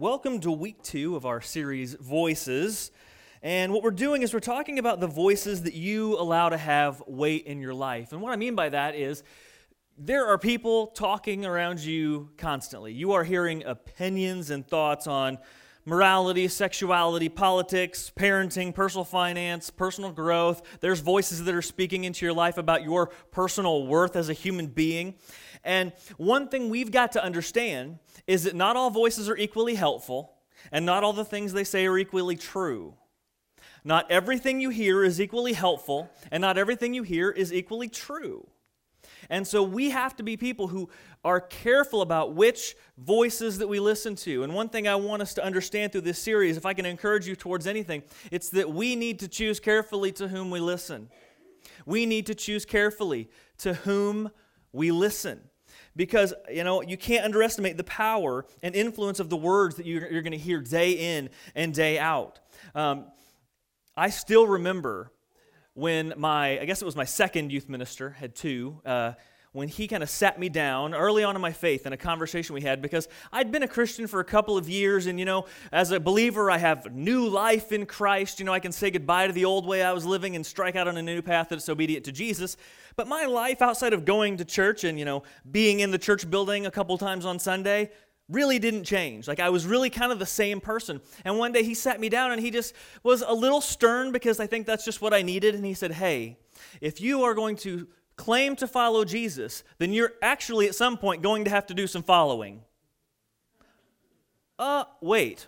Welcome to week two of our series, Voices. And what we're doing is we're talking about the voices that you allow to have weight in your life. And what I mean by that is there are people talking around you constantly. You are hearing opinions and thoughts on morality, sexuality, politics, parenting, personal finance, personal growth. There's voices that are speaking into your life about your personal worth as a human being. And one thing we've got to understand is that not all voices are equally helpful, and not all the things they say are equally true. Not everything you hear is equally helpful, and not everything you hear is equally true. And so we have to be people who are careful about which voices that we listen to. And one thing I want us to understand through this series, if I can encourage you towards anything, it's that we need to choose carefully to whom we listen. We need to choose carefully to whom we listen because you know you can't underestimate the power and influence of the words that you're, you're going to hear day in and day out um, i still remember when my i guess it was my second youth minister had two uh, when he kind of sat me down early on in my faith in a conversation we had because I'd been a Christian for a couple of years and you know as a believer I have new life in Christ. You know I can say goodbye to the old way I was living and strike out on a new path that's obedient to Jesus. But my life outside of going to church and you know being in the church building a couple times on Sunday really didn't change. Like I was really kind of the same person. And one day he sat me down and he just was a little stern because I think that's just what I needed. And he said, Hey, if you are going to claim to follow Jesus, then you're actually at some point going to have to do some following. Uh, wait.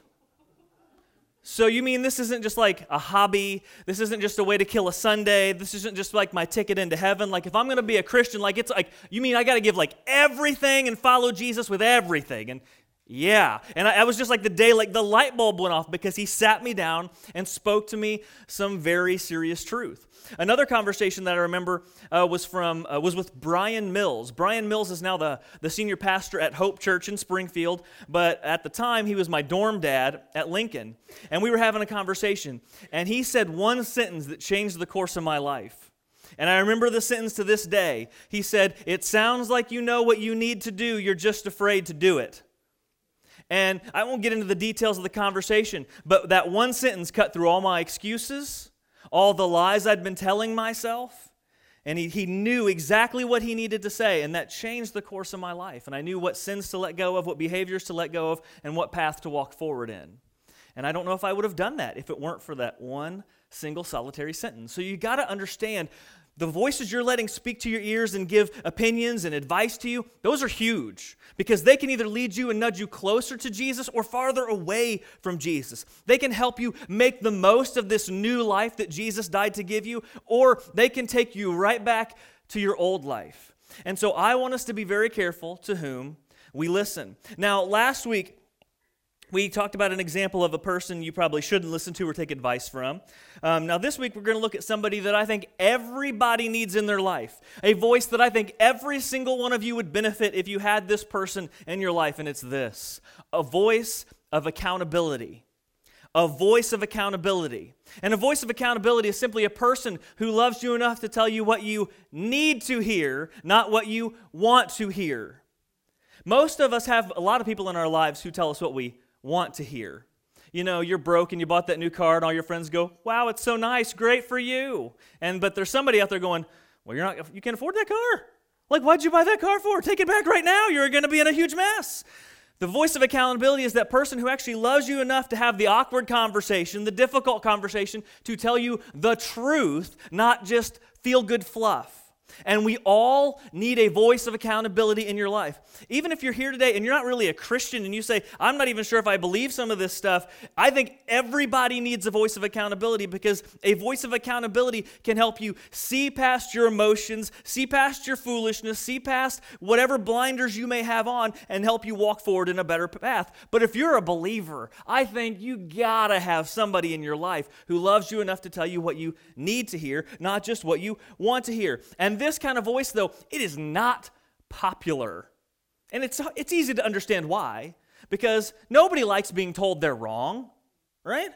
So you mean this isn't just like a hobby? This isn't just a way to kill a Sunday? This isn't just like my ticket into heaven? Like if I'm going to be a Christian, like it's like you mean I got to give like everything and follow Jesus with everything? And yeah. And I, I, was just like the day, like the light bulb went off because he sat me down and spoke to me some very serious truth. Another conversation that I remember uh, was from uh, was with Brian Mills. Brian Mills is now the, the senior pastor at Hope Church in Springfield, but at the time he was my dorm dad at Lincoln. And we were having a conversation, and he said one sentence that changed the course of my life. And I remember the sentence to this day. He said, It sounds like you know what you need to do, you're just afraid to do it. And I won't get into the details of the conversation, but that one sentence cut through all my excuses, all the lies I'd been telling myself. And he, he knew exactly what he needed to say, and that changed the course of my life. And I knew what sins to let go of, what behaviors to let go of, and what path to walk forward in. And I don't know if I would have done that if it weren't for that one single solitary sentence. So you got to understand the voices you're letting speak to your ears and give opinions and advice to you, those are huge because they can either lead you and nudge you closer to Jesus or farther away from Jesus. They can help you make the most of this new life that Jesus died to give you, or they can take you right back to your old life. And so I want us to be very careful to whom we listen. Now, last week, we talked about an example of a person you probably shouldn't listen to or take advice from. Um, now, this week, we're going to look at somebody that I think everybody needs in their life. A voice that I think every single one of you would benefit if you had this person in your life, and it's this a voice of accountability. A voice of accountability. And a voice of accountability is simply a person who loves you enough to tell you what you need to hear, not what you want to hear. Most of us have a lot of people in our lives who tell us what we want to hear. You know, you're broke and you bought that new car, and all your friends go, "Wow, it's so nice, great for you." And but there's somebody out there going, "Well, you're not, you can't afford that car. Like, why'd you buy that car for? Take it back right now. You're to be in a huge mess." The voice of accountability is that person who actually loves you enough to have the awkward conversation, the difficult conversation, to tell you the truth, not just feel good fluff. And we all need a voice of accountability in your life. Even if you're here today and you're not really a Christian and you say, I'm not even sure if I believe some of this stuff, I think everybody needs a voice of accountability because a voice of accountability can help you see past your emotions, see past your foolishness, see past whatever blinders you may have on, and help you walk forward in a better path. But if you're a believer, I think you gotta have somebody in your life who loves you enough to tell you what you need to hear, not just what you want to hear. And this kind of voice, though, it is not popular. And it's, it's easy to understand why, because nobody likes being told they're wrong, right?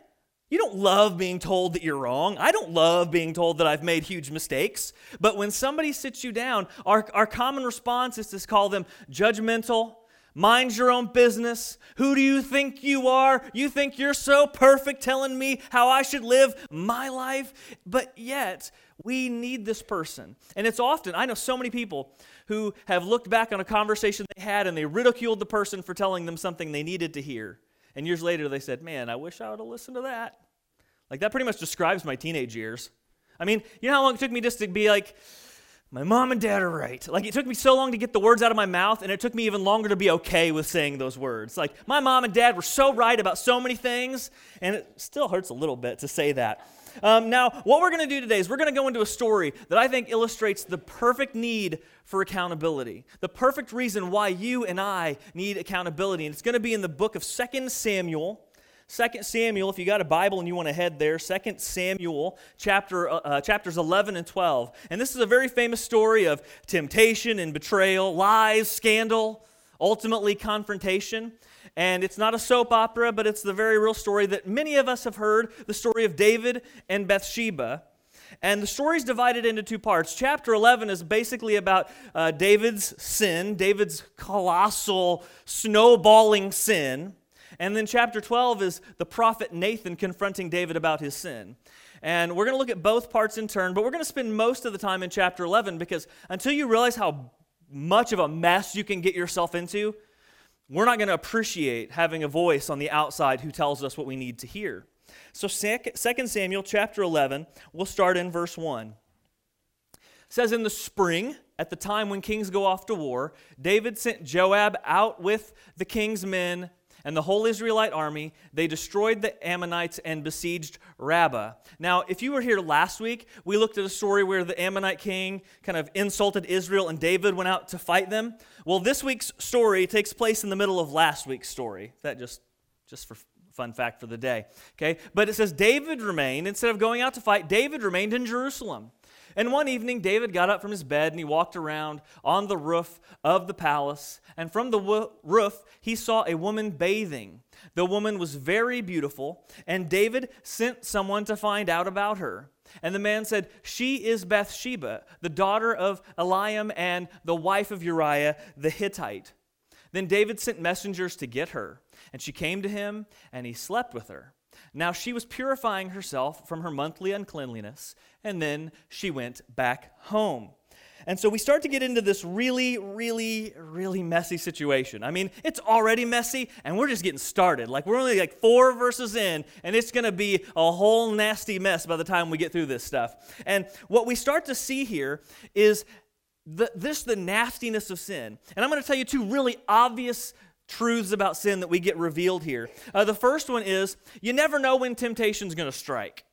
You don't love being told that you're wrong. I don't love being told that I've made huge mistakes. But when somebody sits you down, our, our common response is to call them judgmental, Mind your own business. Who do you think you are? You think you're so perfect telling me how I should live my life? But yet, we need this person. And it's often, I know so many people who have looked back on a conversation they had and they ridiculed the person for telling them something they needed to hear. And years later, they said, Man, I wish I would have listened to that. Like, that pretty much describes my teenage years. I mean, you know how long it took me just to be like, my mom and dad are right. Like, it took me so long to get the words out of my mouth, and it took me even longer to be okay with saying those words. Like, my mom and dad were so right about so many things, and it still hurts a little bit to say that. Um, now, what we're going to do today is we're going to go into a story that I think illustrates the perfect need for accountability, the perfect reason why you and I need accountability. And it's going to be in the book of 2 Samuel. 2 Samuel, if you got a Bible and you want to head there, 2 Samuel chapter, uh, uh, chapters 11 and 12. And this is a very famous story of temptation and betrayal, lies, scandal, ultimately confrontation. And it's not a soap opera, but it's the very real story that many of us have heard the story of David and Bathsheba. And the story is divided into two parts. Chapter 11 is basically about uh, David's sin, David's colossal, snowballing sin. And then chapter 12 is the prophet Nathan confronting David about his sin. And we're going to look at both parts in turn, but we're going to spend most of the time in chapter 11 because until you realize how much of a mess you can get yourself into, we're not going to appreciate having a voice on the outside who tells us what we need to hear. So 2 Samuel chapter 11, we'll start in verse 1. It says in the spring, at the time when kings go off to war, David sent Joab out with the king's men and the whole Israelite army, they destroyed the Ammonites and besieged Rabbah. Now, if you were here last week, we looked at a story where the Ammonite king kind of insulted Israel and David went out to fight them. Well, this week's story takes place in the middle of last week's story. That just just for fun fact for the day. Okay? But it says David remained instead of going out to fight, David remained in Jerusalem. And one evening, David got up from his bed and he walked around on the roof of the palace. And from the roof, he saw a woman bathing. The woman was very beautiful, and David sent someone to find out about her. And the man said, She is Bathsheba, the daughter of Eliam and the wife of Uriah the Hittite. Then David sent messengers to get her, and she came to him, and he slept with her. Now she was purifying herself from her monthly uncleanliness, and then she went back home. And so we start to get into this really, really, really messy situation. I mean, it's already messy, and we're just getting started. Like, we're only like four verses in, and it's going to be a whole nasty mess by the time we get through this stuff. And what we start to see here is the, this the nastiness of sin. And I'm going to tell you two really obvious truths about sin that we get revealed here. Uh, the first one is you never know when temptation's going to strike.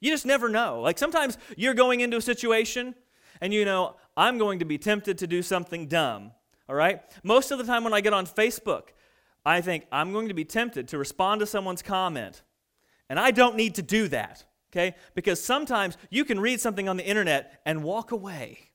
You just never know. Like sometimes you're going into a situation and you know, I'm going to be tempted to do something dumb. All right? Most of the time when I get on Facebook, I think I'm going to be tempted to respond to someone's comment. And I don't need to do that. Okay? Because sometimes you can read something on the internet and walk away.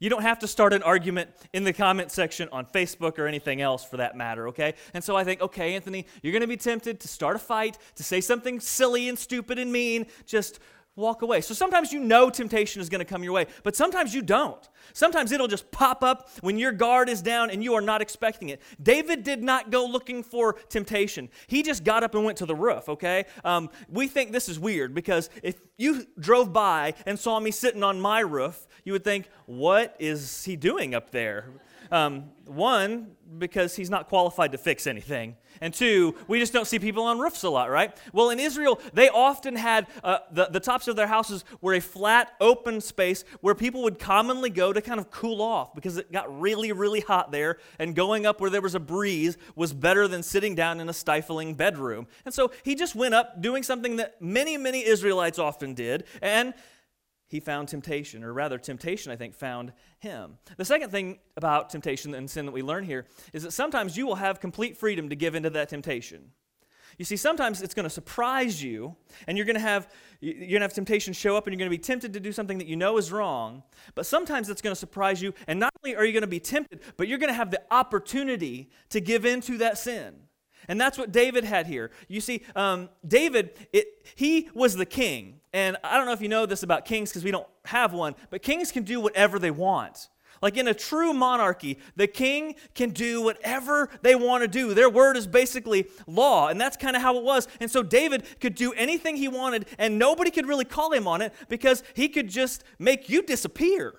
You don't have to start an argument in the comment section on Facebook or anything else for that matter, okay? And so I think, okay, Anthony, you're going to be tempted to start a fight, to say something silly and stupid and mean. Just walk away. So sometimes you know temptation is going to come your way, but sometimes you don't. Sometimes it'll just pop up when your guard is down and you are not expecting it. David did not go looking for temptation. He just got up and went to the roof, okay? Um, we think this is weird because if you drove by and saw me sitting on my roof, you would think, what is he doing up there? Um, one, because he's not qualified to fix anything. And two, we just don't see people on roofs a lot, right? Well, in Israel, they often had uh, the, the tops of their houses were a flat, open space where people would commonly go to kind of cool off because it got really, really hot there. And going up where there was a breeze was better than sitting down in a stifling bedroom. And so he just went up doing something that many, many Israelites often did. And he found temptation, or rather, temptation, I think, found him. The second thing about temptation and sin that we learn here is that sometimes you will have complete freedom to give into that temptation. You see, sometimes it's going to surprise you, and you're going to have you're going to have temptation show up, and you're going to be tempted to do something that you know is wrong. But sometimes it's going to surprise you, and not only are you going to be tempted, but you're going to have the opportunity to give into that sin. And that's what David had here. You see, um, David, it, he was the king. And I don't know if you know this about kings because we don't have one, but kings can do whatever they want. Like in a true monarchy, the king can do whatever they want to do. Their word is basically law, and that's kind of how it was. And so David could do anything he wanted, and nobody could really call him on it because he could just make you disappear.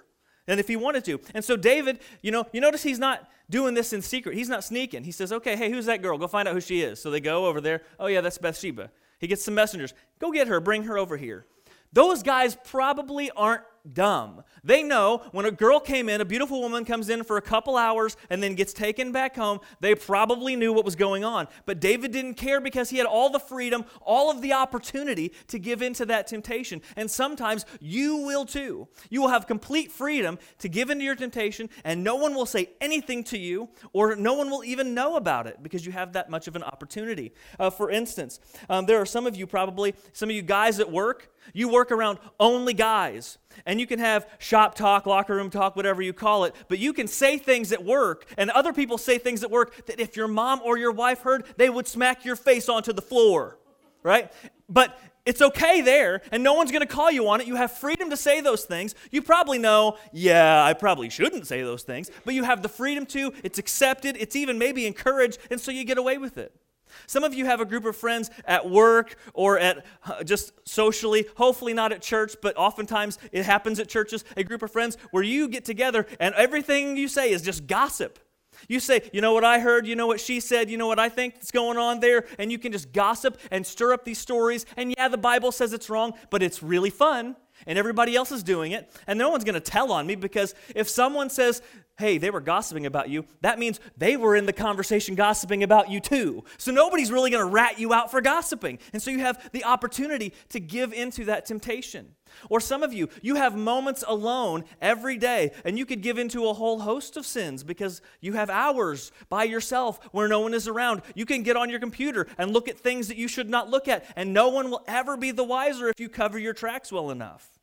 And if he wanted to. And so David, you know, you notice he's not doing this in secret. He's not sneaking. He says, okay, hey, who's that girl? Go find out who she is. So they go over there. Oh, yeah, that's Bathsheba. He gets some messengers. Go get her, bring her over here. Those guys probably aren't dumb. They know when a girl came in, a beautiful woman comes in for a couple hours and then gets taken back home, they probably knew what was going on. But David didn't care because he had all the freedom, all of the opportunity to give into that temptation. And sometimes you will too. You will have complete freedom to give into your temptation, and no one will say anything to you, or no one will even know about it because you have that much of an opportunity. Uh, for instance, um, there are some of you probably, some of you guys at work, you work around only guys. And you can have shop talk, locker room talk, whatever you call it, but you can say things at work, and other people say things at work that if your mom or your wife heard, they would smack your face onto the floor, right? But it's okay there, and no one's going to call you on it. You have freedom to say those things. You probably know, yeah, I probably shouldn't say those things, but you have the freedom to. It's accepted, it's even maybe encouraged, and so you get away with it. Some of you have a group of friends at work or at uh, just socially, hopefully not at church, but oftentimes it happens at churches, a group of friends where you get together and everything you say is just gossip. You say, you know what I heard, you know what she said, you know what I think is going on there, and you can just gossip and stir up these stories. And yeah, the Bible says it's wrong, but it's really fun, and everybody else is doing it, and no one's going to tell on me because if someone says hey, they were gossiping about you, that means they were in the conversation gossiping about you too. So nobody's really going to rat you out for gossiping. And so you have the opportunity to give into that temptation. Or some of you, you have moments alone every day, and you could give into a whole host of sins because you have hours by yourself where no one is around. You can get on your computer and look at things that you should not look at, and no one will ever be the wiser if you cover your tracks well enough.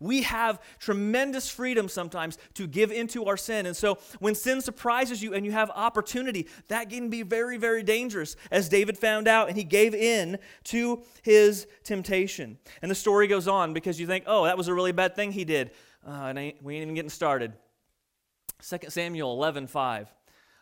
We have tremendous freedom sometimes to give into our sin. And so when sin surprises you and you have opportunity, that can be very, very dangerous, as David found out, and he gave in to his temptation. And the story goes on because you think, oh, that was a really bad thing he did. Uh, ain't, we ain't even getting started. 2 Samuel 11 5.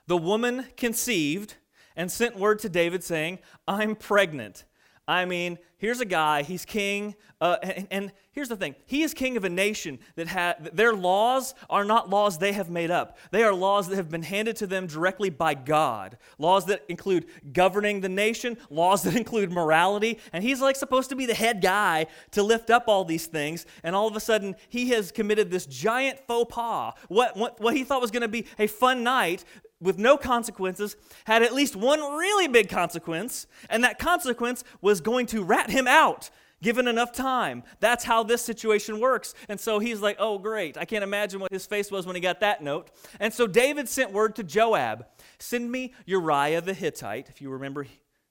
The woman conceived and sent word to David saying, I'm pregnant. I mean, here's a guy, he's king, uh, and, and, here's the thing he is king of a nation that had their laws are not laws they have made up. They are laws that have been handed to them directly by God. Laws that include governing the nation, laws that include morality, and he's like supposed to be the head guy to lift up all these things, and all of a sudden he has committed this giant faux pas. What, what, what he thought was going to be a fun night with no consequences had at least one really big consequence, and that consequence was going to rat him out given enough time. That's how this situation works. And so he's like, oh, great. I can't imagine what his face was when he got that note. And so David sent word to Joab send me Uriah the Hittite, if you remember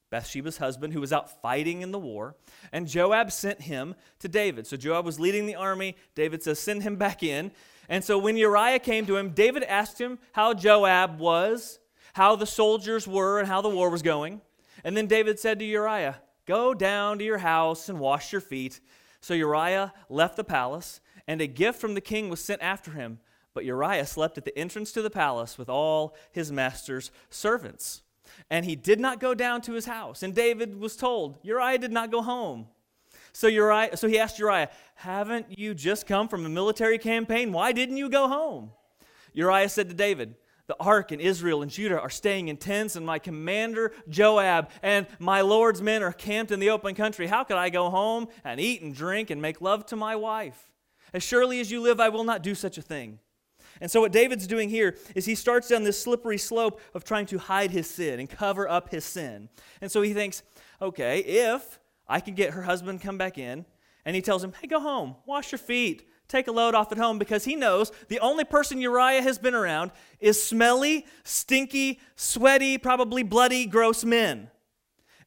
Bathsheba's husband, who was out fighting in the war. And Joab sent him to David. So Joab was leading the army. David says, send him back in. And so when Uriah came to him, David asked him how Joab was, how the soldiers were, and how the war was going. And then David said to Uriah, Go down to your house and wash your feet. So Uriah left the palace, and a gift from the king was sent after him. But Uriah slept at the entrance to the palace with all his master's servants. And he did not go down to his house. And David was told, Uriah did not go home. So Uriah, so he asked Uriah, "Haven't you just come from a military campaign? Why didn't you go home?" Uriah said to David, "The ark and Israel and Judah are staying in tents, and my commander Joab and my Lord's men are camped in the open country. How could I go home and eat and drink and make love to my wife? As surely as you live, I will not do such a thing." And so, what David's doing here is he starts down this slippery slope of trying to hide his sin and cover up his sin. And so he thinks, okay, if I can get her husband come back in. And he tells him, hey, go home, wash your feet, take a load off at home because he knows the only person Uriah has been around is smelly, stinky, sweaty, probably bloody, gross men.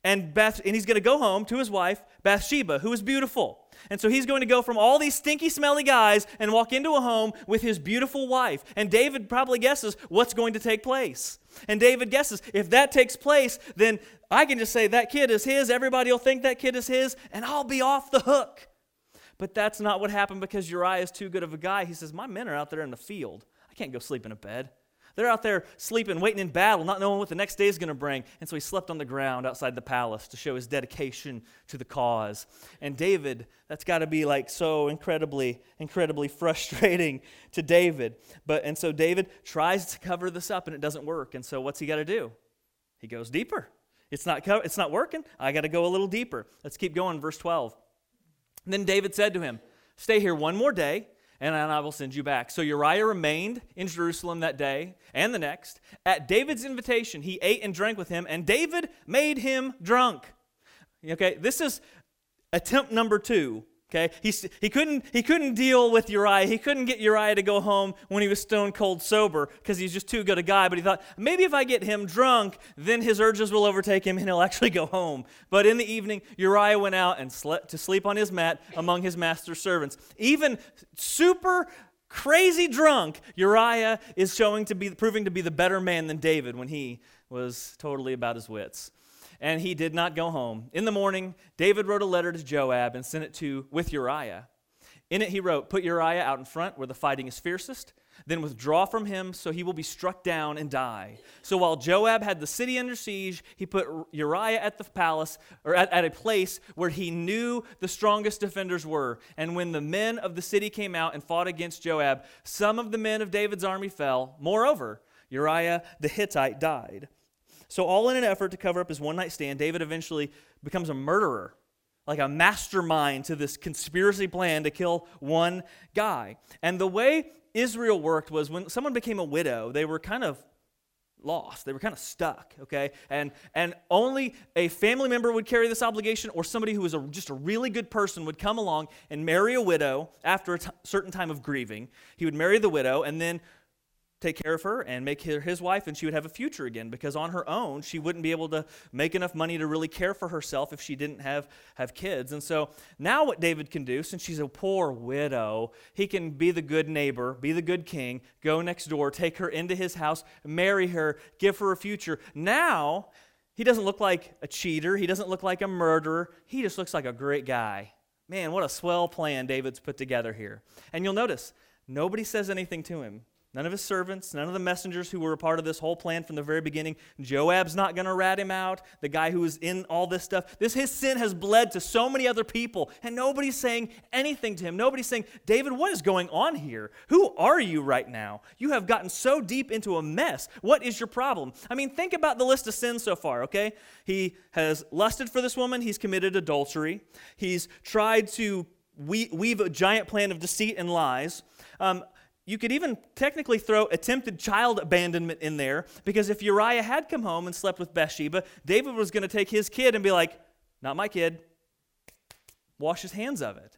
And, Beth, and he's to go home to his wife, Bathsheba, who is beautiful. And so he's going to go from all these stinky, smelly guys and walk into a home with his beautiful wife. And David probably guesses what's going to take place. And David guesses if that takes place, then I can just say that kid is his. Everybody will think that kid is his, and I'll be off the hook. But that's not what happened because Uriah is too good of a guy. He says, My men are out there in the field. I can't go sleep in a bed. They're out there sleeping, waiting in battle, not knowing what the next day is going to bring. And so he slept on the ground outside the palace to show his dedication to the cause. And David, that's got to be like so incredibly, incredibly frustrating to David. But and so David tries to cover this up and it doesn't work. And so what's he got to do? He goes deeper. It's not, it's not working. I got to go a little deeper. Let's keep going, verse 12. And then David said to him, Stay here one more day and I will send you back. So Uriah remained in Jerusalem that day and the next. At David's invitation, he ate and drank with him, and David made him drunk. Okay, this is attempt number two Okay, he, he, couldn't, he couldn't deal with Uriah. He couldn't get Uriah to go home when he was stone cold sober because he's just too good a guy. But he thought, maybe if I get him drunk, then his urges will overtake him and he'll actually go home. But in the evening, Uriah went out and slept to sleep on his mat among his master's servants. Even super crazy drunk, Uriah is showing to be, proving to be the better man than David when he was totally about his wits and he did not go home. In the morning, David wrote a letter to Joab and sent it to with Uriah. In it he wrote, "Put Uriah out in front where the fighting is fiercest, then withdraw from him so he will be struck down and die." So while Joab had the city under siege, he put Uriah at the palace or at, at a place where he knew the strongest defenders were. And when the men of the city came out and fought against Joab, some of the men of David's army fell. Moreover, Uriah the Hittite died. So, all in an effort to cover up his one night stand, David eventually becomes a murderer, like a mastermind to this conspiracy plan to kill one guy. And the way Israel worked was when someone became a widow, they were kind of lost. They were kind of stuck, okay? And and only a family member would carry this obligation or somebody who was a, just a really good person would come along and marry a widow after a t- certain time of grieving. He would marry the widow and then take care of her and make her his wife and she would have a future again because on her own she wouldn't be able to make enough money to really care for herself if she didn't have have kids. And so now what david can do since she's a poor widow he can be the good neighbor be the good king go next door take her into his house marry her give her a future. Now he doesn't look like a cheater. He doesn't look like a murderer. He just looks like a great guy. Man what a swell plan david's put together here. And you'll notice nobody says anything to him None of his servants, none of the messengers who were a part of this whole plan from the very beginning. Joab's not going to rat him out, the guy who was in all this stuff. This his sin has bled to so many other people, and nobody's saying anything to him. Nobody's saying, "David, what is going on here? Who are you right now? You have gotten so deep into a mess. What is your problem?" I mean, think about the list of sins so far, okay? He has lusted for this woman, he's committed adultery. He's tried to weave a giant plan of deceit and lies. Um, you could even technically throw attempted child abandonment in there because if Uriah had come home and slept with Bathsheba, David was going to take his kid and be like, Not my kid. Wash his hands of it.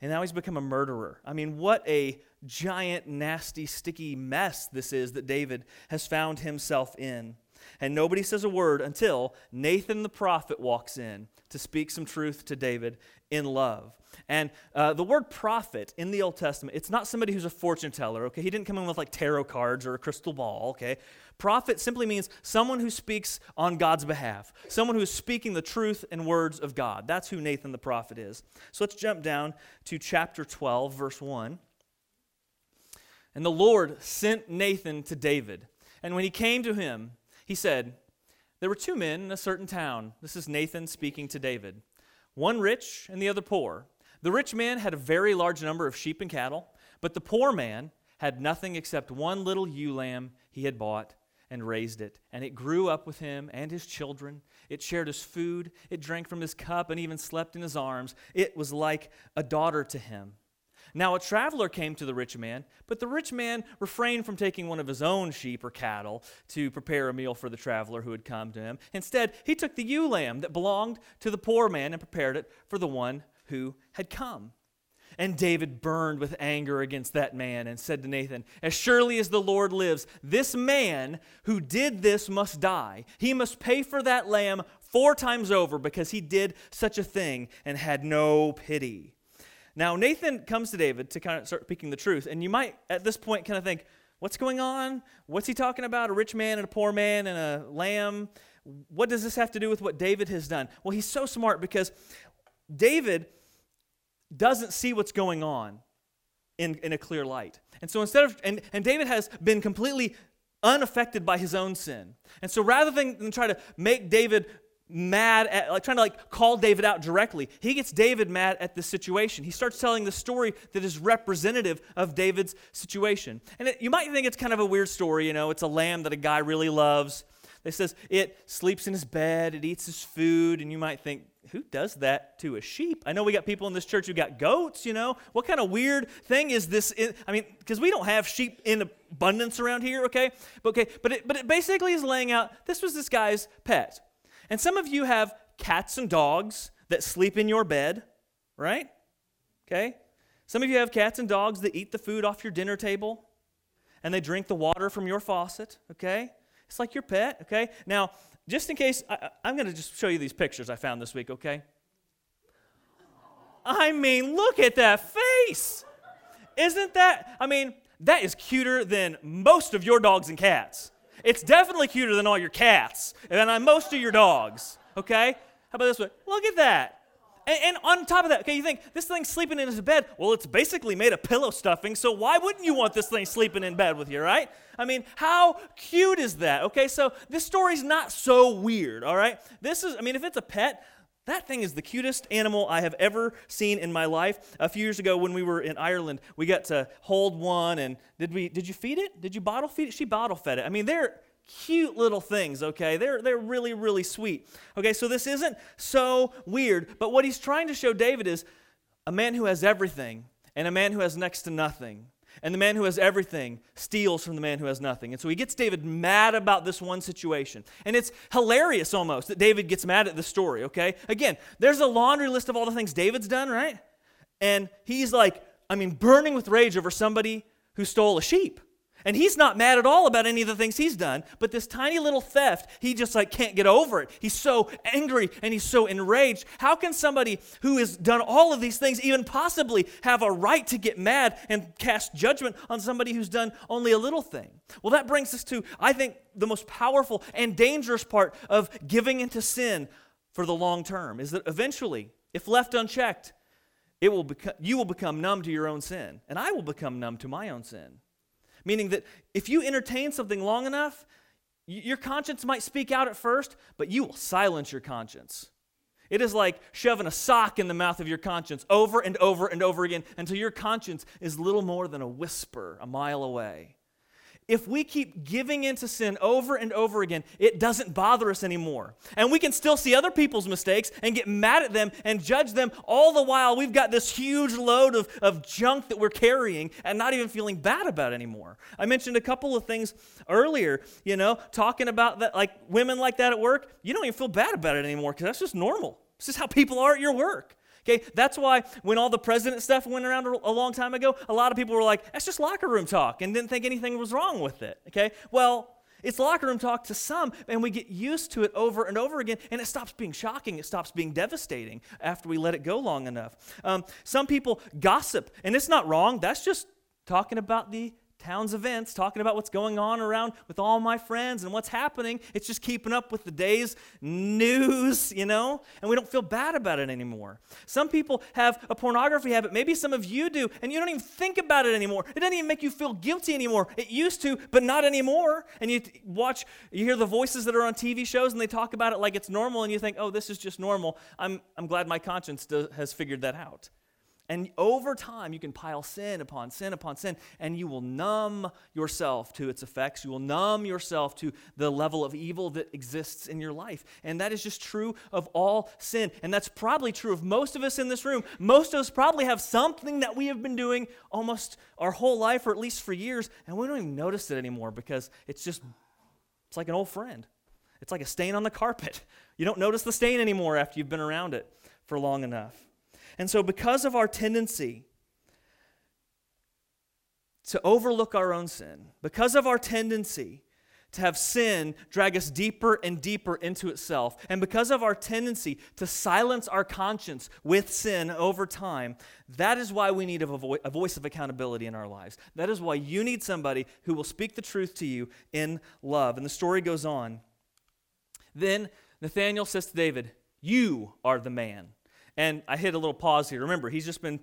And now he's become a murderer. I mean, what a giant, nasty, sticky mess this is that David has found himself in. And nobody says a word until Nathan the prophet walks in to speak some truth to David in love. And uh, the word prophet in the Old Testament, it's not somebody who's a fortune teller, okay? He didn't come in with like tarot cards or a crystal ball, okay? Prophet simply means someone who speaks on God's behalf, someone who is speaking the truth and words of God. That's who Nathan the prophet is. So let's jump down to chapter 12, verse 1. And the Lord sent Nathan to David. And when he came to him, he said, There were two men in a certain town. This is Nathan speaking to David, one rich and the other poor. The rich man had a very large number of sheep and cattle, but the poor man had nothing except one little ewe lamb he had bought and raised it. And it grew up with him and his children. It shared his food, it drank from his cup, and even slept in his arms. It was like a daughter to him. Now a traveler came to the rich man, but the rich man refrained from taking one of his own sheep or cattle to prepare a meal for the traveler who had come to him. Instead, he took the ewe lamb that belonged to the poor man and prepared it for the one who had come. And David burned with anger against that man and said to Nathan, As surely as the Lord lives, this man who did this must die. He must pay for that lamb four times over because he did such a thing and had no pity. Now, Nathan comes to David to kind of start speaking the truth. And you might, at this point, kind of think, What's going on? What's he talking about? A rich man and a poor man and a lamb? What does this have to do with what David has done? Well, he's so smart because David doesn't see what's going on. in, in a clear light. And so instead of, and, and David has been completely unaffected by his own sin. And so rather than, than try to make David mad at like trying to like call David out directly. He gets David mad at this situation. He starts telling the story that is representative of David's situation. And it, you might think it's kind of a weird story, you know, it's a lamb that a guy really loves. It says it sleeps in his bed, it eats his food, and you might think, who does that to a sheep? I know we got people in this church who got goats, you know. What kind of weird thing is this? I mean, because we don't have sheep in abundance around here, okay? But okay, but it, but it basically is laying out this was this guy's pet. And some of you have cats and dogs that sleep in your bed, right? Okay? Some of you have cats and dogs that eat the food off your dinner table and they drink the water from your faucet, okay? It's like your pet, okay? Now, just in case, I, am going to just show you these pictures I found this week, okay? I mean, look at that face. Isn't that, I mean, that is cuter than most of your dogs and cats. It's definitely cuter than all your cats and than most of your dogs, okay? How about this one? Look at that. And, and, on top of that, okay, you think this thing's sleeping in his bed. Well, it's basically made of pillow stuffing, so why wouldn't you want this thing sleeping in bed with you, right? I mean, how cute is that? Okay, so this story's not so weird, all right? This is, I mean, if it's a pet, that thing is the cutest animal I have ever seen in my life. A few years ago when we were in Ireland, we got to hold one and did we did you feed it? Did you bottle feed it? She bottle fed it. I mean, they're cute little things, okay? They're they're really really sweet. Okay, so this isn't so weird, but what he's trying to show David is a man who has everything and a man who has next to nothing. And the man who has everything steals from the man who has nothing. And so he gets David mad about this one situation. And it's hilarious almost that David gets mad at the story, okay? Again, there's a laundry list of all the things David's done, right? And he's like, I mean, burning with rage over somebody who stole a sheep. And he's not mad at all about any of the things he's done, but this tiny little theft, he just like can't get over it. He's so angry and he's so enraged. How can somebody who has done all of these things even possibly have a right to get mad and cast judgment on somebody who's done only a little thing? Well, that brings us to, I think, the most powerful and dangerous part of giving into sin for the long term is that eventually, if left unchecked, it will become, you will become numb to your own sin, and I will become numb to my own sin. Meaning that if you entertain something long enough, your conscience might speak out at first, but you will silence your conscience. It is like shoving a sock in the mouth of your conscience over and over and over again until your conscience is little more than a whisper a mile away if we keep giving into sin over and over again, it doesn't bother us anymore. And we can still see other people's mistakes and get mad at them and judge them all the while we've got this huge load of, of junk that we're carrying and not even feeling bad about anymore. I mentioned a couple of things earlier, you know, talking about that, like women like that at work, you don't even feel bad about it anymore because that's just normal. This is how people are at your work. Okay, that's why when all the president stuff went around a long time ago, a lot of people were like, that's just locker room talk and didn't think anything was wrong with it. Okay, well, it's locker room talk to some, and we get used to it over and over again, and it stops being shocking. It stops being devastating after we let it go long enough. Um, some people gossip, and it's not wrong. That's just talking about the town's events, talking about what's going on around with all my friends and what's happening. It's just keeping up with the day's news, you know, and we don't feel bad about it anymore. Some people have a pornography habit. Maybe some of you do, and you don't even think about it anymore. It doesn't even make you feel guilty anymore. It used to, but not anymore. And you watch, you hear the voices that are on TV shows, and they talk about it like it's normal, and you think, oh, this is just normal. I'm, I'm glad my conscience does, has figured that out. And over time, you can pile sin upon sin upon sin, and you will numb yourself to its effects. You will numb yourself to the level of evil that exists in your life. And that is just true of all sin. And that's probably true of most of us in this room. Most of us probably have something that we have been doing almost our whole life, or at least for years, and we don't even notice it anymore because it's just, it's like an old friend. It's like a stain on the carpet. You don't notice the stain anymore after you've been around it for long enough. And so, because of our tendency to overlook our own sin, because of our tendency to have sin drag us deeper and deeper into itself, and because of our tendency to silence our conscience with sin over time, that is why we need a, vo- a voice of accountability in our lives. That is why you need somebody who will speak the truth to you in love. And the story goes on. Then Nathanael says to David, You are the man. And I hit a little pause here. Remember, he's just been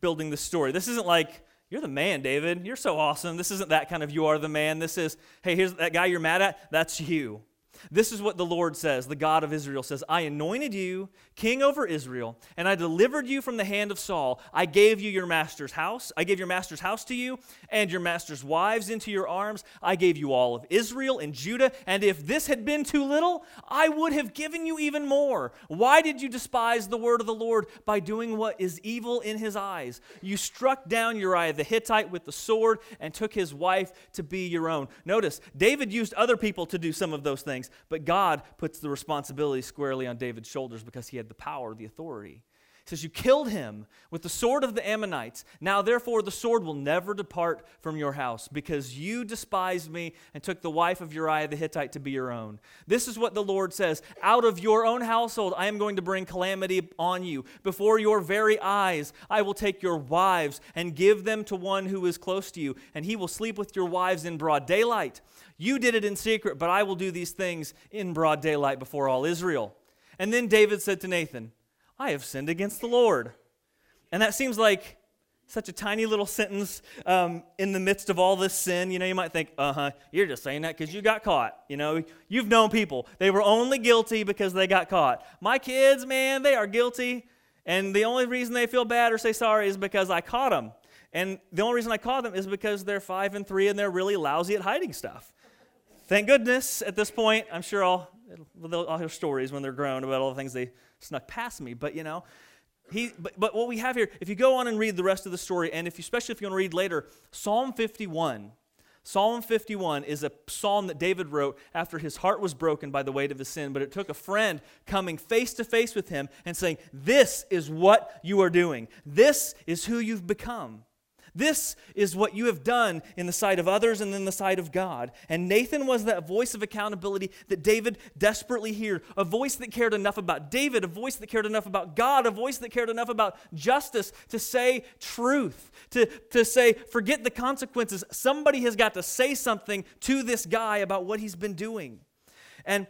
building the story. This isn't like, You're the man, David. You're so awesome. This isn't that kind of you are the man. This is, hey, here's that guy you're mad at. That's you. This is what the Lord says, the God of Israel says I anointed you king over Israel, and I delivered you from the hand of Saul. I gave you your master's house. I gave your master's house to you, and your master's wives into your arms. I gave you all of Israel and Judah, and if this had been too little, I would have given you even more. Why did you despise the word of the Lord by doing what is evil in his eyes? You struck down Uriah the Hittite with the sword and took his wife to be your own. Notice, David used other people to do some of those things. But God puts the responsibility squarely on David's shoulders because he had the power, the authority. He says, You killed him with the sword of the Ammonites. Now, therefore, the sword will never depart from your house, because you despised me and took the wife of Uriah the Hittite to be your own. This is what the Lord says Out of your own household, I am going to bring calamity on you. Before your very eyes, I will take your wives and give them to one who is close to you, and he will sleep with your wives in broad daylight. You did it in secret, but I will do these things in broad daylight before all Israel. And then David said to Nathan, I have sinned against the Lord. And that seems like such a tiny little sentence um, in the midst of all this sin. You know, you might think, uh huh, you're just saying that because you got caught. You know, you've known people. They were only guilty because they got caught. My kids, man, they are guilty. And the only reason they feel bad or say sorry is because I caught them. And the only reason I caught them is because they're five and three and they're really lousy at hiding stuff. Thank goodness at this point, I'm sure I'll, I'll hear stories when they're grown about all the things they snuck past me. But, you know, he, but, but what we have here, if you go on and read the rest of the story, and if you, especially if you want to read later, Psalm 51. Psalm 51 is a psalm that David wrote after his heart was broken by the weight of his sin, but it took a friend coming face to face with him and saying, This is what you are doing. This is who you've become. This is what you have done in the sight of others and in the sight of God. And Nathan was that voice of accountability that David desperately heard. A voice that cared enough about David, a voice that cared enough about God, a voice that cared enough about justice to say truth, to, to say, forget the consequences. Somebody has got to say something to this guy about what he's been doing. And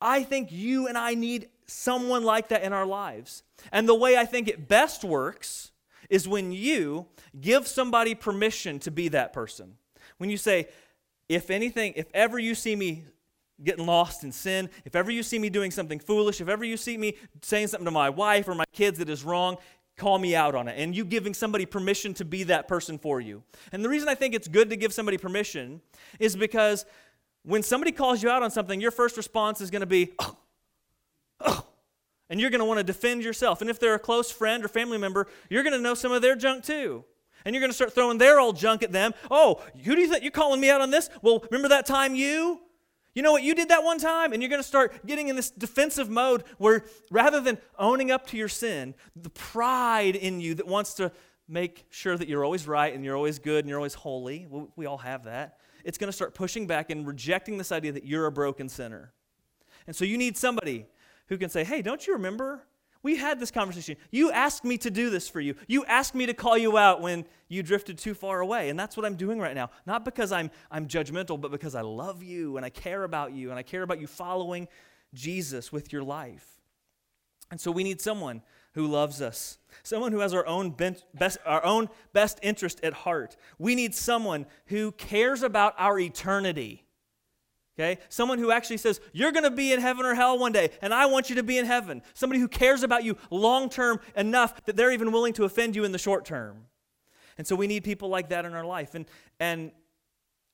I think you and I need someone like that in our lives. And the way I think it best works is when you give somebody permission to be that person. When you say, if anything, if ever you see me getting lost in sin, if ever you see me doing something foolish, if ever you see me saying something to my wife or my kids that is wrong, call me out on it. And you giving somebody permission to be that person for you. And the reason I think it's good to give somebody permission is because when somebody calls you out on something, your first response is going to be, oh, oh, and you're going to want to defend yourself. And if they're a close friend or family member, you're going to know some of their junk too. And you're going to start throwing their old junk at them. Oh, who do you think you're calling me out on this? Well, remember that time you? You know what? You did that one time. And you're going to start getting in this defensive mode where rather than owning up to your sin, the pride in you that wants to make sure that you're always right and you're always good and you're always holy, we all have that. It's going to start pushing back and rejecting this idea that you're a broken sinner. And so you need somebody who can say, Hey, don't you remember? We had this conversation. You asked me to do this for you. You asked me to call you out when you drifted too far away. And that's what I'm doing right now. Not because I'm, I'm judgmental, but because I love you and I care about you and I care about you following Jesus with your life. And so we need someone who loves us, someone who has our own best, our own best interest at heart. We need someone who cares about our eternity. Okay? Someone who actually says, You're going to be in heaven or hell one day, and I want you to be in heaven. Somebody who cares about you long term enough that they're even willing to offend you in the short term. And so we need people like that in our life. And, and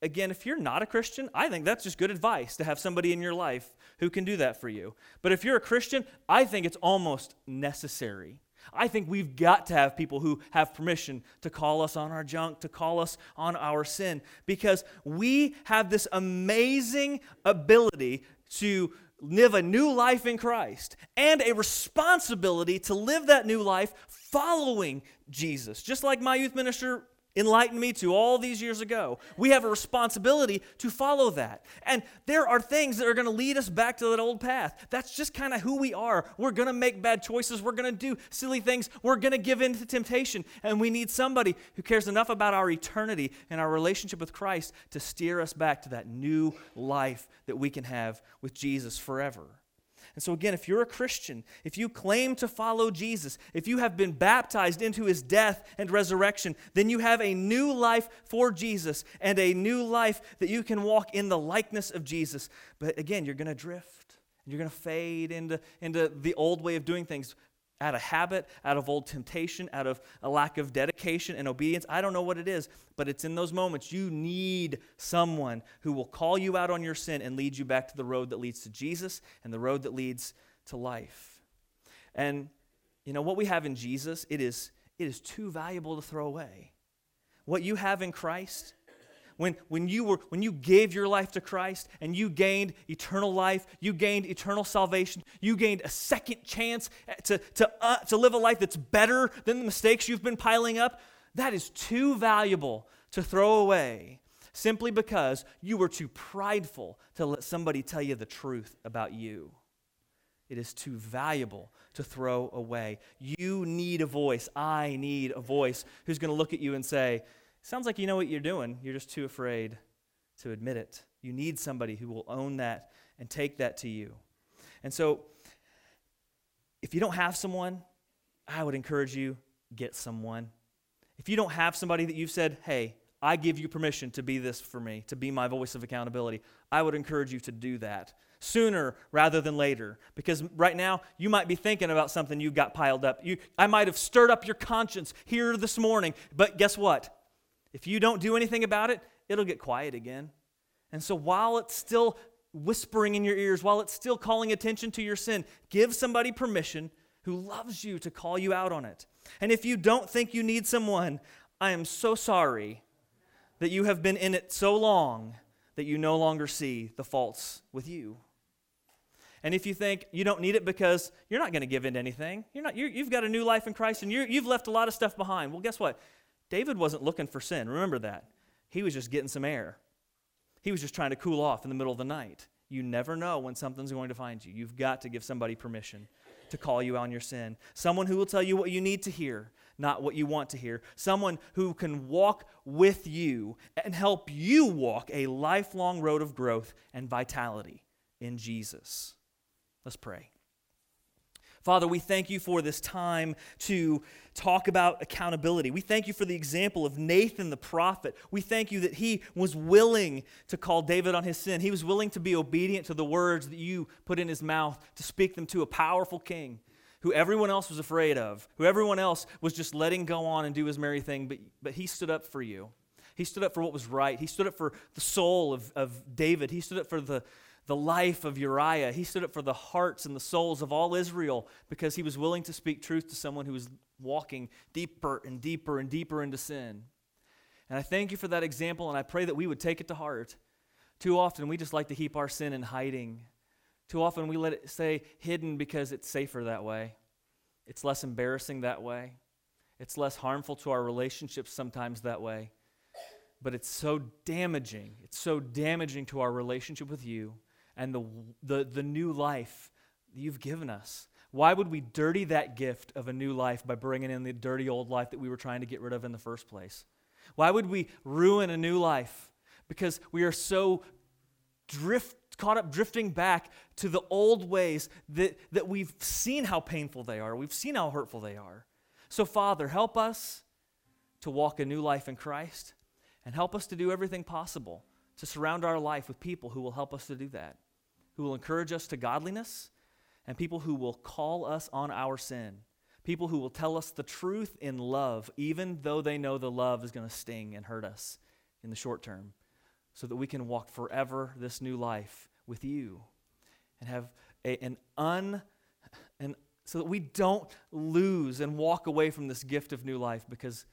again, if you're not a Christian, I think that's just good advice to have somebody in your life who can do that for you. But if you're a Christian, I think it's almost necessary. I think we've got to have people who have permission to call us on our junk, to call us on our sin, because we have this amazing ability to live a new life in Christ and a responsibility to live that new life following Jesus. Just like my youth minister enlightened me to all these years ago. We have a responsibility to follow that. And there are things that are going to lead us back to that old path. That's just kind of who we are. We're going to make bad choices. We're going to do silly things. We're going to give in to temptation. And we need somebody who cares enough about our eternity and our relationship with Christ to steer us back to that new life that we can have with Jesus forever. And so, again, if you're a Christian, if you claim to follow Jesus, if you have been baptized into his death and resurrection, then you have a new life for Jesus and a new life that you can walk in the likeness of Jesus. But again, you're going to drift. And you're going to fade into, into the old way of doing things out of habit, out of old temptation, out of a lack of dedication and obedience. I don't know what it is, but it's in those moments you need someone who will call you out on your sin and lead you back to the road that leads to Jesus and the road that leads to life. And you know what we have in Jesus, it is it is too valuable to throw away. What you have in Christ when, when, you were, when you gave your life to Christ and you gained eternal life, you gained eternal salvation, you gained a second chance to, to, uh, to live a life that's better than the mistakes you've been piling up, that is too valuable to throw away simply because you were too prideful to let somebody tell you the truth about you. It is too valuable to throw away. You need a voice. I need a voice who's going to look at you and say, Sounds like you know what you're doing, you're just too afraid to admit it. You need somebody who will own that and take that to you. And so, if you don't have someone, I would encourage you get someone. If you don't have somebody that you've said, "Hey, I give you permission to be this for me, to be my voice of accountability," I would encourage you to do that sooner rather than later. Because right now, you might be thinking about something you got piled up. You, I might have stirred up your conscience here this morning, but guess what? If you don't do anything about it, it'll get quiet again. And so while it's still whispering in your ears, while it's still calling attention to your sin, give somebody permission who loves you to call you out on it. And if you don't think you need someone, I am so sorry that you have been in it so long that you no longer see the faults with you. And if you think you don't need it because you're not going to give in to anything, you're not, you have got a new life in Christ and you you've left a lot of stuff behind. Well, guess what? David wasn't looking for sin. Remember that. He was just getting some air. He was just trying to cool off in the middle of the night. You never know when something's going to find you. You've got to give somebody permission to call you on your sin. Someone who will tell you what you need to hear, not what you want to hear. Someone who can walk with you and help you walk a lifelong road of growth and vitality in Jesus. Let's pray. Father, we thank you for this time to talk about accountability. We thank you for the example of Nathan the prophet. We thank you that he was willing to call David on his sin. He was willing to be obedient to the words that you put in his mouth to speak them to a powerful king who everyone else was afraid of, who everyone else was just letting go on and do his merry thing, but, but he stood up for you. He stood up for what was right. He stood up for the soul of, of David. He stood up for the, the life of Uriah. He stood up for the hearts and the souls of all Israel because he was willing to speak truth to someone who was walking deeper and deeper and deeper into sin. And I thank you for that example, and I pray that we would take it to heart. Too often, we just like to keep our sin in hiding. Too often, we let it stay hidden because it's safer that way. It's less embarrassing that way. It's less harmful to our relationships sometimes that way. But it's so damaging. It's so damaging to our relationship with you and the, the, the new life that you've given us. Why would we dirty that gift of a new life by bringing in the dirty old life that we were trying to get rid of in the first place? Why would we ruin a new life? Because we are so drift, caught up drifting back to the old ways that, that we've seen how painful they are, we've seen how hurtful they are. So, Father, help us to walk a new life in Christ and help us to do everything possible to surround our life with people who will help us to do that who will encourage us to godliness, and people who will call us on our sin. People who will tell us the truth in love, even though they know the love is going to sting and hurt us in the short term, so that we can walk forever this new life with you and have a, an un and so that we don't lose and walk away from this gift of new life because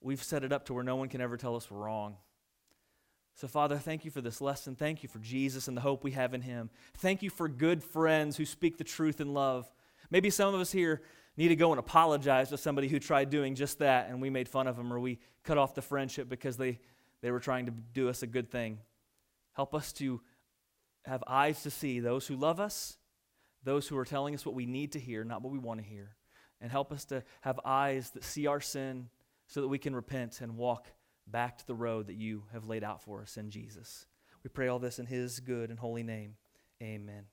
we've set it up to where no one can ever tell us we're wrong. So, Father, thank you for this lesson. Thank you for Jesus and the hope we have in him. Thank you for good friends who speak the truth in love. Maybe some of us here need to go and apologize to somebody who tried doing just that and we made fun of them or we cut off the friendship because they, they were trying to do us a good thing. Help us to have eyes to see those who love us, those who are telling us what we need to hear, not what we want to hear. And help us to have eyes that see our sin so that we can repent and walk back to the road that you have laid out for us in Jesus. We pray all this in his good and holy name. Amen.